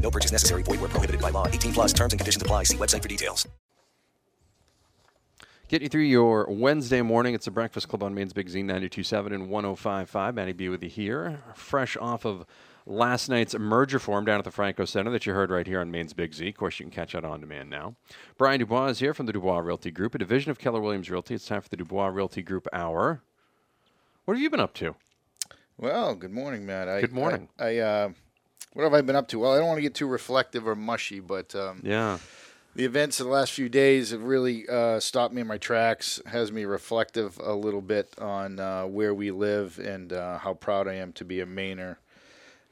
No purchase necessary. Void where prohibited by law. 18 plus terms and conditions apply. See website for details. Get you through your Wednesday morning. It's the Breakfast Club on Maine's Big Z 92.7 and 105.5. Matty B with you here, fresh off of last night's merger forum down at the Franco Center that you heard right here on Maine's Big Z. Of course, you can catch that on demand now. Brian DuBois is here from the DuBois Realty Group, a division of Keller Williams Realty. It's time for the DuBois Realty Group Hour. What have you been up to? Well, good morning, Matt. I, Good morning. I, I uh, what have I been up to? Well, I don't want to get too reflective or mushy, but um, Yeah. the events of the last few days have really uh, stopped me in my tracks. Has me reflective a little bit on uh, where we live and uh, how proud I am to be a Mainer.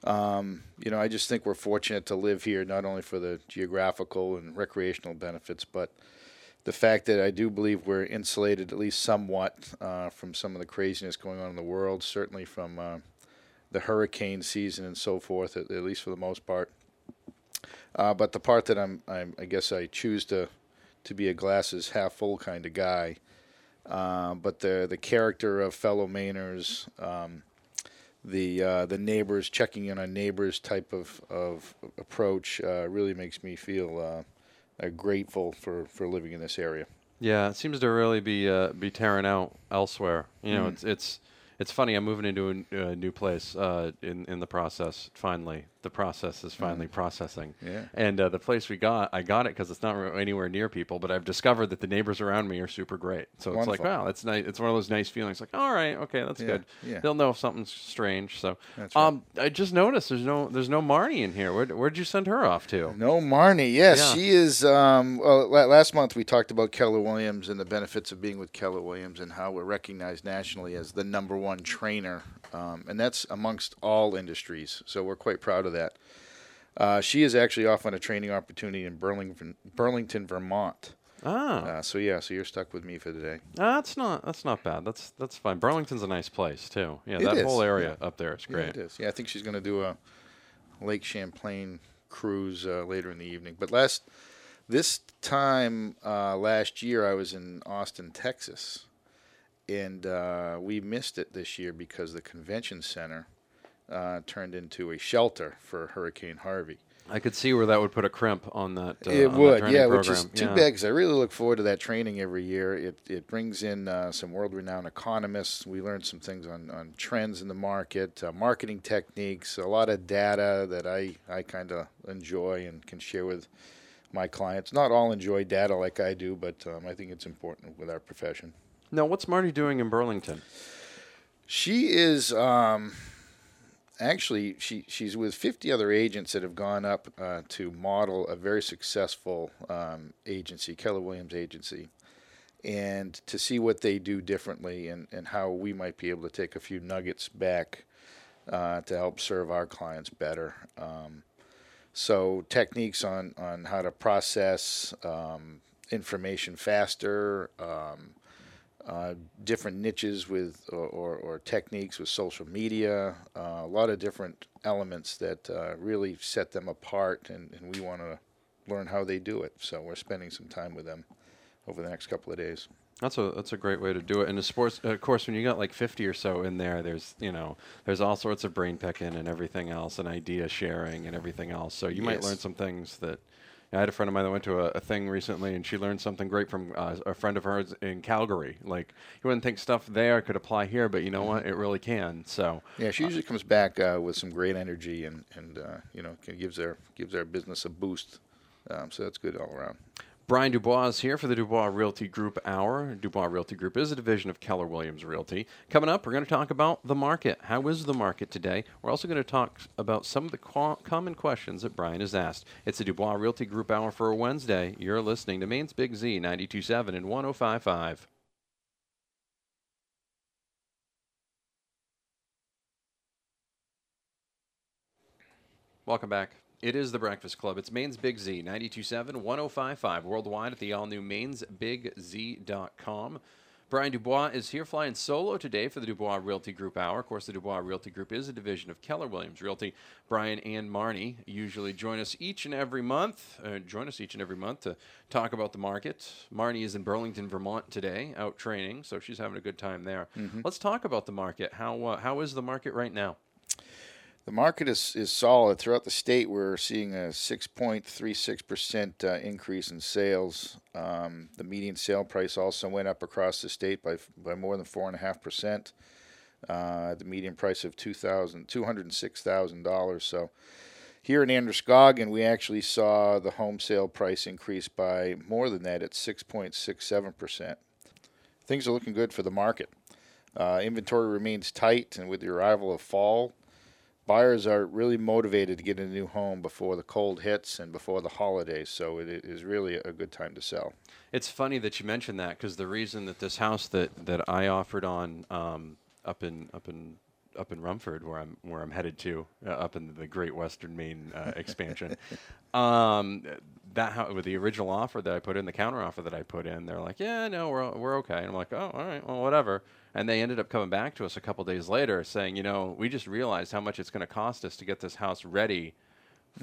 Um, you know, I just think we're fortunate to live here, not only for the geographical and recreational benefits, but the fact that I do believe we're insulated at least somewhat uh, from some of the craziness going on in the world, certainly from uh, the hurricane season and so forth, at, at least for the most part. Uh, but the part that I'm, I'm, I guess I choose to, to be a glasses half full kind of guy. Uh, but the the character of fellow Mainers, um, the uh, the neighbors checking in on neighbors type of of approach uh, really makes me feel uh, uh, grateful for, for living in this area. Yeah, it seems to really be uh, be tearing out elsewhere. You know, Mm. it's it's it's funny. I'm moving into a new place uh, in in the process. Finally, the process is finally processing. Mm. Yeah. And uh, the place we got, I got it because it's not anywhere near people. But I've discovered that the neighbors around me are super great. So it's like, wow, it's nice. It's one of those nice feelings. Like, all right, okay, that's Yeah, good. yeah. They'll know if something's strange. So, That's right. um, I just noticed there's no there's no Marnie in here. Where'd, where'd you send her off to? No, Marnie. Yes, Yeah. she is. Um, well, last month we talked about Keller Williams and the benefits of being with Keller Williams and how we're recognized nationally as the number one trainer, um, and that's amongst all industries. So we're quite proud of that. Uh, she is actually off on a training opportunity in Burlington, Burlington, Vermont. Ah, Uh, so yeah, so you're stuck with me for today. that's not that's not bad. That's that's fine. Burlington's a nice place too. Yeah, It that is, whole area yeah. up there is Yeah, great. it is. Yeah, I think she's going to do a Lake Champlain cruise uh, later in the evening. But last this time uh, last year, I was in Austin, Texas, and uh, we missed it this year because the convention center uh, turned into a shelter for Hurricane Harvey. I could see where that would put a crimp on that. Uh, it on would, training yeah, program. which is too yeah. bad because I really look forward to that training every year. It it brings in uh, some world-renowned economists. We learn some things on, on trends in the market, uh, marketing techniques, a lot of data that I I kind of enjoy and can share with my clients. Not all enjoy data like I do, but um, I think it's important with our profession. Now, what's Marty doing in Burlington? She is um, actually she she's with 50 other agents that have gone up uh, to model a very successful um, agency, Keller Williams Agency, and to see what they do differently and, and how we might be able to take a few nuggets back uh, to help serve our clients better. Um, so techniques on on how to process um, information faster. Um, uh, different niches with or, or, or techniques with social media, uh, a lot of different elements that uh, really set them apart, and, and we want to learn how they do it. So we're spending some time with them over the next couple of days. That's a that's a great way to do it. And the sports, of course, when you got like 50 or so in there, there's you know there's all sorts of brain picking and everything else, and idea sharing and everything else. So you might learn some things that. I had a friend of mine that went to a, a thing recently, and she learned something great from uh, a friend of hers in Calgary. Like you wouldn't think stuff there could apply here, but you know what? It really can. So Yeah, she usually comes back uh, with some great energy and and uh, you know can- gives our gives our business a boost. Um, so that's good all around. Brian DuBois is here for the DuBois Realty Group Hour. DuBois Realty Group is a division of Keller Williams Realty. Coming up, we're going to talk about the market. How is the market today? We're also going to talk about some of the common questions that Brian has asked. It's the DuBois Realty Group Hour for a Wednesday. You're listening to Maine's Big Z 92.7 and 105.5. Welcome back. It is the Breakfast Club. It's Maine's Big Z, 927 1055, worldwide at the all new mainsbigz.com. Brian DuBois is here flying solo today for the DuBois Realty Group Hour. Of course, the DuBois Realty Group is a division of Keller Williams Realty. Brian and Marnie usually join us each and every month. Uh, join us each and every month to talk about the market. Marnie is in Burlington, Vermont today, out training, so she's having a good time there. Mm-hmm. Let's talk about the market. How uh, how is the market right now? The market is, is solid throughout the state. We're seeing a 6.36% uh, increase in sales. Um, the median sale price also went up across the state by, by more than 4.5%. Uh, the median price of $2,000, $206,000. So here in Androscoggin, we actually saw the home sale price increase by more than that at 6.67%. Things are looking good for the market. Uh, inventory remains tight, and with the arrival of fall, buyers are really motivated to get a new home before the cold hits and before the holidays. So it is really a good time to sell. It's funny that you mentioned that because the reason that this house that, that I offered on um, up in up in up in Rumford, where I'm where I'm headed to, uh, up in the Great Western Maine uh, expansion, um, that ho- with the original offer that I put in, the counter offer that I put in, they're like, yeah, no, we're we're okay. And I'm like, oh, all right, well, whatever. And they ended up coming back to us a couple days later saying, you know, we just realized how much it's going to cost us to get this house ready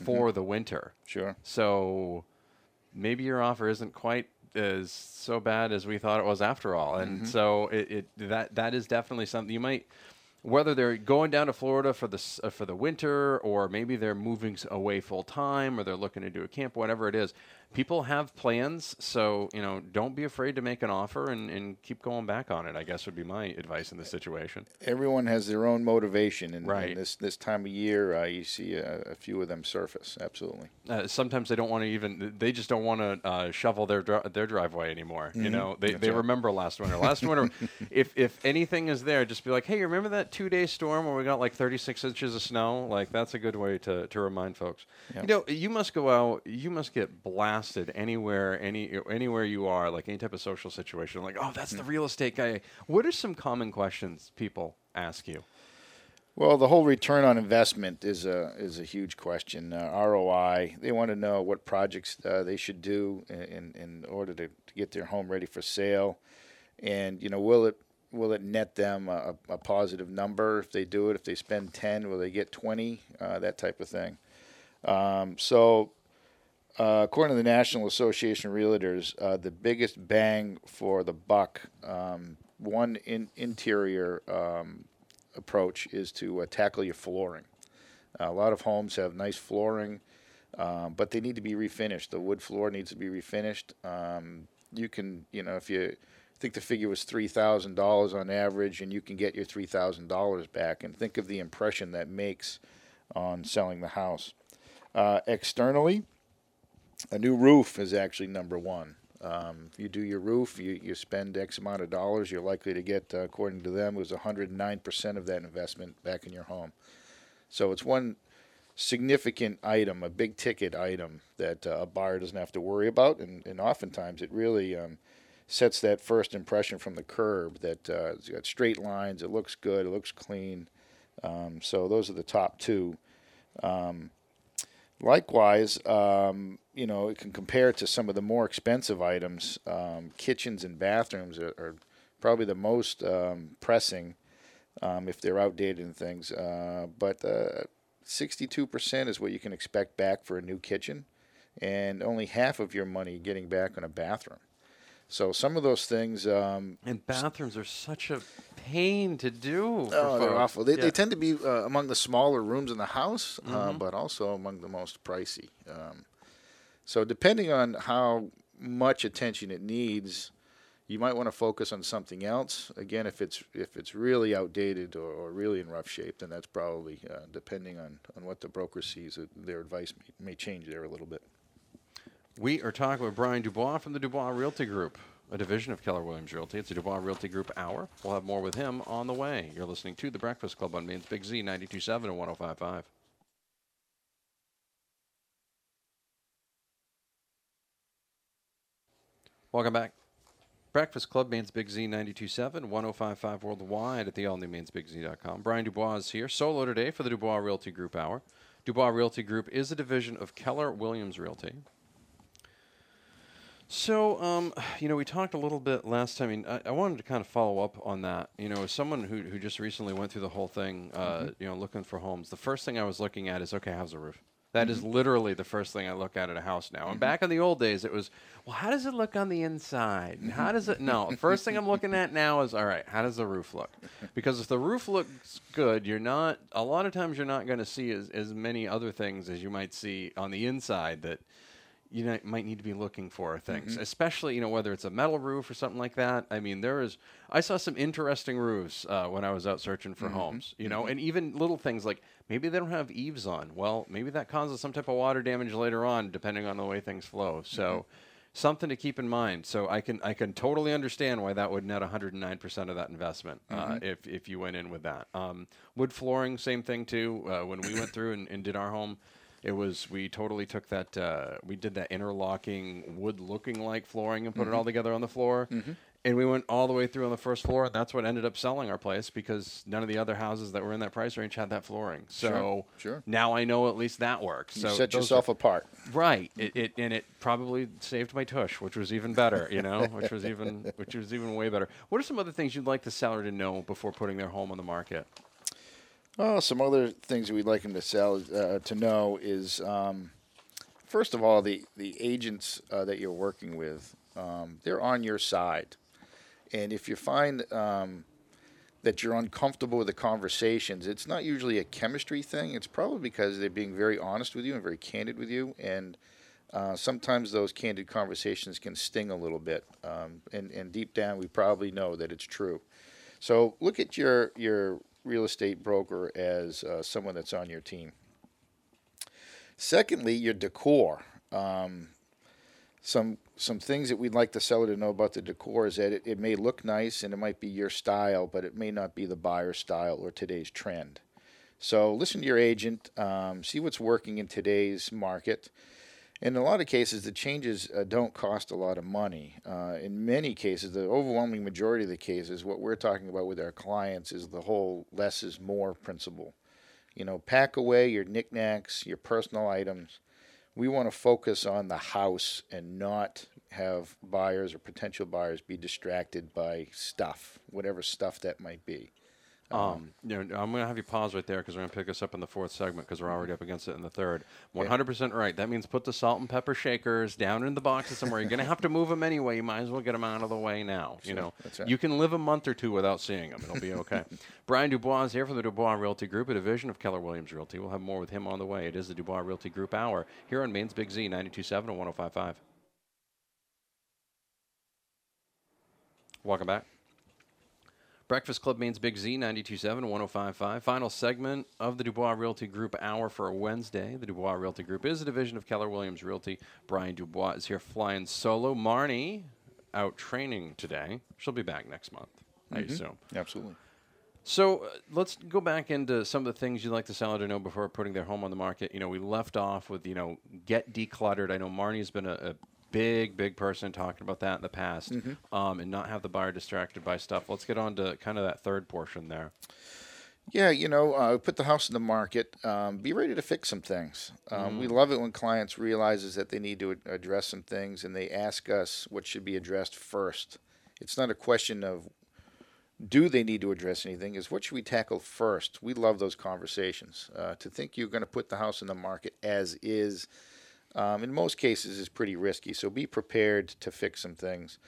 for mm-hmm. the winter. Sure. So maybe your offer isn't quite as so bad as we thought it was after all. And mm-hmm. so it, it that that is definitely something you might whether they're going down to Florida for the uh, for the winter or maybe they're moving away full time or they're looking to do a camp whatever it is. People have plans, so you know, don't be afraid to make an offer and, and keep going back on it. I guess would be my advice in this situation. Everyone has their own motivation, and, Right. and this this time of year, uh, you see a, a few of them surface. Absolutely. Uh, sometimes they don't want to even. They just don't want to uh, shovel their dri- their driveway anymore. You know, they, they right. remember last winter. Last winter, if if anything is there, just be like, hey, remember that two day storm where we got like 36 inches of snow? Like that's a good way to to remind folks. Yep. You know, you must go out. You must get blasted anywhere, any anywhere you are, like any type of social situation. Like, oh, that's the real estate guy. What are some common questions people ask you? Well, the whole return on investment is a is a huge question. Uh, ROI. They want to know what projects uh, they should do in in order to, to get their home ready for sale, and you know, will it will it net them a, a positive number if they do it? If they spend ten, will they get twenty? Uh, that type of thing. Um, so, uh, according to the National Association of Realtors, uh, the biggest bang for the buck, um, one in, interior um, approach is to uh, tackle your flooring. a lot of homes have nice flooring, um, but they need to be refinished. The wood floor needs to be refinished. Um, you can, you know, if you think the figure was three thousand dollars on average, and you can get your three thousand dollars back. And think of the impression that makes on selling the house. Uh, externally, a new roof is actually number one. Um, you do your roof, you, you spend X amount of dollars, you're likely to get, uh, according to them, it was 109% of that investment back in your home. So it's one significant item, a big ticket item that uh, a buyer doesn't have to worry about, and, and oftentimes it really um, sets that first impression from the curb that uh, it's got straight lines, it looks good, it looks clean. Um, so those are the top two. Um, likewise, um, you know, it can compare to some of the more expensive items. Um, kitchens and bathrooms are, are probably the most um, pressing um, if they're outdated and things. Uh, but uh, 62% is what you can expect back for a new kitchen, and only half of your money getting back on a bathroom. So some of those things, um, And bathrooms are such a pain to do. for oh, they're awful. They, Yeah. they tend to be uh, among the smaller rooms in the house, uh, but also among the most pricey. Um, so depending on how much attention it needs, you might want to focus on something else. Again, if it's if it's really outdated or, or really in rough shape, then that's probably uh, depending on, on what the broker sees. Their advice may, may change there a little bit. We are talking with Brian DuBois from the DuBois Realty Group, a division of Keller Williams Realty. It's a DuBois Realty Group hour. We'll have more with him on the way. You're listening to The Breakfast Club on Maine's Big Z 92.7 and 105.5. Welcome back. Breakfast Club, Maine's Big Z 92.7, 105.5 worldwide at the all new mainsbigz.com. Brian DuBois is here, solo today for the DuBois Realty Group Hour. DuBois Realty Group is a division of Keller Williams Realty. So, um, you know, we talked a little bit last time. I, mean, I, I, wanted to kind of follow up on that. You know, as someone who, who just recently went through the whole thing, uh, mm-hmm. you know, looking for homes, the first thing I was looking at is okay, how's the roof? That is mm-hmm. literally the first thing I look at at a house now. And mm-hmm. back in the old days, it was, well, how does it look on the inside? And how does it? No, the first thing I'm looking at now is, all right, how does the roof look? Because if the roof looks good, you're not. A lot of times, you're not going to see as, as many other things as you might see on the inside that you might need to be looking for things, mm-hmm. especially you know whether it's a metal roof or something like that. I mean, there is. I saw some interesting roofs uh, when I was out searching for mm-hmm. homes, you know, mm-hmm. and even little things like maybe they don't have eaves on. Well, maybe that causes some type of water damage later on, depending on the way things flow. So. Mm-hmm. Something to keep in mind. So I can I can totally understand why that would net 109 percent of that investment uh, mm-hmm. if if you went in with that. Um, wood flooring, same thing too. Uh, when we went through and, and did our home, it was we totally took that uh, we did that interlocking wood looking like flooring and put mm-hmm. it all together on the floor. Mm-hmm. And we went all the way through on the first floor, and that's what ended up selling our place because none of the other houses that were in that price range had that flooring. So sure, sure. now I know at least that works. You so set yourself are, apart, right? It, it, and it probably saved my tush, which was even better. You know, which was even which was even way better. What are some other things you'd like the seller to know before putting their home on the market? Oh, some other things we'd like them to sell uh, to know is um, first of all the the agents uh, that you're working with um, they're on your side, and if you find um, that you're uncomfortable with the conversations, it's not usually a chemistry thing. It's probably because they're being very honest with you and very candid with you, and uh, sometimes those candid conversations can sting a little bit, um, and and deep down we probably know that it's true. So look at your your real estate broker as uh, someone that's on your team. Secondly, your decor. Um, some some things that we'd like the seller to know about the decor is that it, it may look nice and it might be your style, but it may not be the buyer's style or today's trend. So listen to your agent, um, see what's working in today's market, in a lot of cases, the changes uh, don't cost a lot of money. Uh, in many cases, the overwhelming majority of the cases, what we're talking about with our clients is the whole less is more principle. You know, pack away your knickknacks, your personal items. We want to focus on the house and not have buyers or potential buyers be distracted by stuff, whatever stuff that might be. Um, um, you know, I'm going to have you pause right there because we're going to pick us up in the fourth segment because we're already up against it in the third. 100% right. That means put the salt and pepper shakers down in the boxes somewhere. You're going to have to move them anyway. You might as well get them out of the way now. You know, right. you can live a month or two without seeing them. It'll be okay. Brian DuBois is here from the DuBois Realty Group, a division of Keller Williams Realty. We'll have more with him on the way. It is the DuBois Realty Group Hour here on Maine's Big Z 92.7 and 105.5. Welcome back. Breakfast Club Maine's Big Z 92.7 105.5. Final segment of the DuBois Realty Group hour for a Wednesday. The DuBois Realty Group is a division of Keller Williams Realty. Brian DuBois is here flying solo. Marnie out training today. She'll be back next month, mm-hmm. I assume. Absolutely. So uh, let's go back into some of the things you'd like the seller to know before putting their home on the market. You know, we left off with, you know, get decluttered. I know Marnie's been a, a big, big person talking about that in the past, mm-hmm. um, and not have the buyer distracted by stuff. Let's get on to kind of that third portion there. Yeah, you know, uh, put the house in the market. Um, be ready to fix some things. Um, mm. We love it when clients realizes that they need to address some things, and they ask us what should be addressed first. It's not a question of do they need to address anything. Is what should we tackle first? We love those conversations. Uh, to think you're going to put the house in the market as is um, in most cases is pretty risky. So be prepared to fix some things.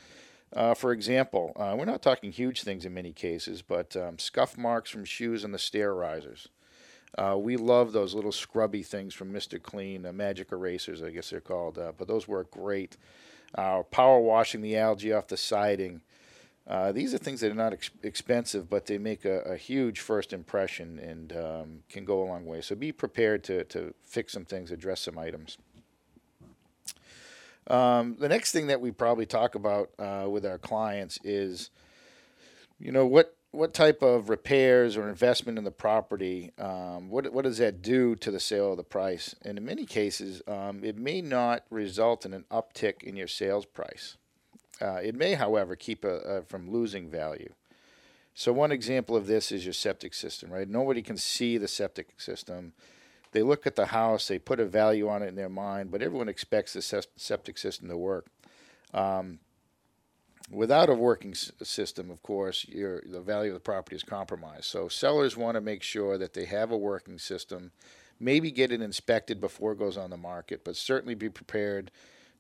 Uh, for example, uh, we're not talking huge things in many cases, but um, scuff marks from shoes on the stair risers. Uh, we love those little scrubby things from Mr. Clean, uh, magic erasers, I guess they're called, uh, but those work great. Uh, power washing the algae off the siding. these are things that are not ex- expensive, but they make a, a huge first impression and um, can go a long way. So be prepared to, to fix some things, address some items. Um, the next thing that we probably talk about uh, with our clients is, you know, what what type of repairs or investment in the property, um, what what does that do to the sale of the price? And in many cases, um, it may not result in an uptick in your sales price. Uh, it may, however, keep a, a, from losing value. So one example of this is your septic system, right? Nobody can see the septic system. They look at the house, they put a value on it in their mind, but everyone expects the septic system to work. Um, without a working system, of course, your, the value of the property is compromised. So sellers want to make sure that they have a working system, maybe get it inspected before it goes on the market, but certainly be prepared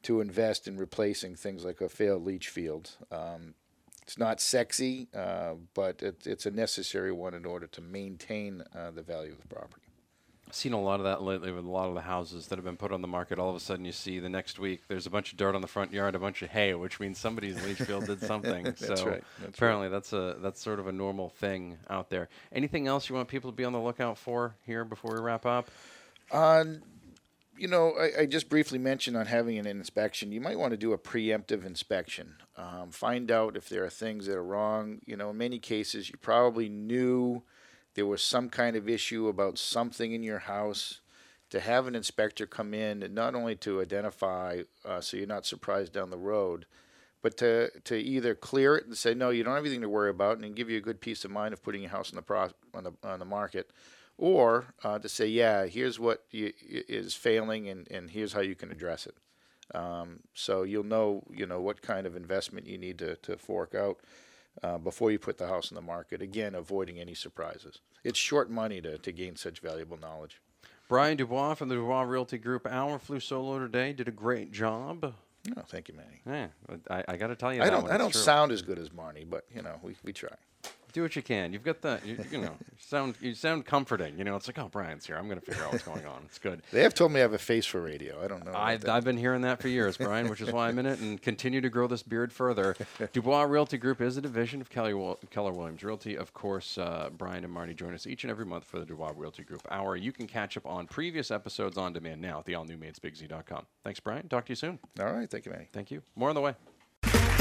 to invest in replacing things like a failed leach field. Um, it's not sexy, uh, but it, it's a necessary one in order to maintain uh, the value of the property. Seen a lot of that lately with a lot of the houses that have been put on the market. All of a sudden, you see the next week there's a bunch of dirt on the front yard, a bunch of hay, which means somebody's leach field did something. that's so right. That's apparently, right. that's a that's sort of a normal thing out there. Anything else you want people to be on the lookout for here before we wrap up? Uh, you know, I, I, just briefly mentioned on having an inspection. You might want to do a preemptive inspection. Um, find out if there are things that are wrong. You know, in many cases, you probably knew there was some kind of issue about something in your house. To have an inspector come in and not only to identify, uh, so you're not surprised down the road, but to, to either clear it and say no, you don't have anything to worry about, and give you a good peace of mind of putting your house on the pro- on the on the market, or uh, to say, yeah, here's what is failing, and, and here's how you can address it. Um, so you'll know, you know, what kind of investment you need to, to fork out uh, before you put the house on the market. Again, avoiding any surprises. It's short money to, to gain such valuable knowledge. Brian DuBois from the DuBois Realty Group. Hour flew solo today. Did a great job. Oh, thank you, Manny. Yeah, I, I got to tell you, I don't. I don't true. sound as good as Marnie, but you know, we, we try. Do what you can. You've got the, you, you know, sound you sound comforting. You know, it's like, oh, Brian's here. I'm going to figure out what's going on. It's good. They have told me I have a face for radio. I don't know. I. I've been hearing that for years, Brian, which is why I'm in it and continue to grow this beard further. DuBois Realty Group is a division of Kelly Keller Williams Realty. Of course, uh, Brian and Marty join us each and every month for the DuBois Realty Group Hour. You can catch up on previous episodes on demand now at the allnewmainsbigz.com. Thanks, Brian. Talk to you soon. All right, thank you, Manny. Thank you. More on the way.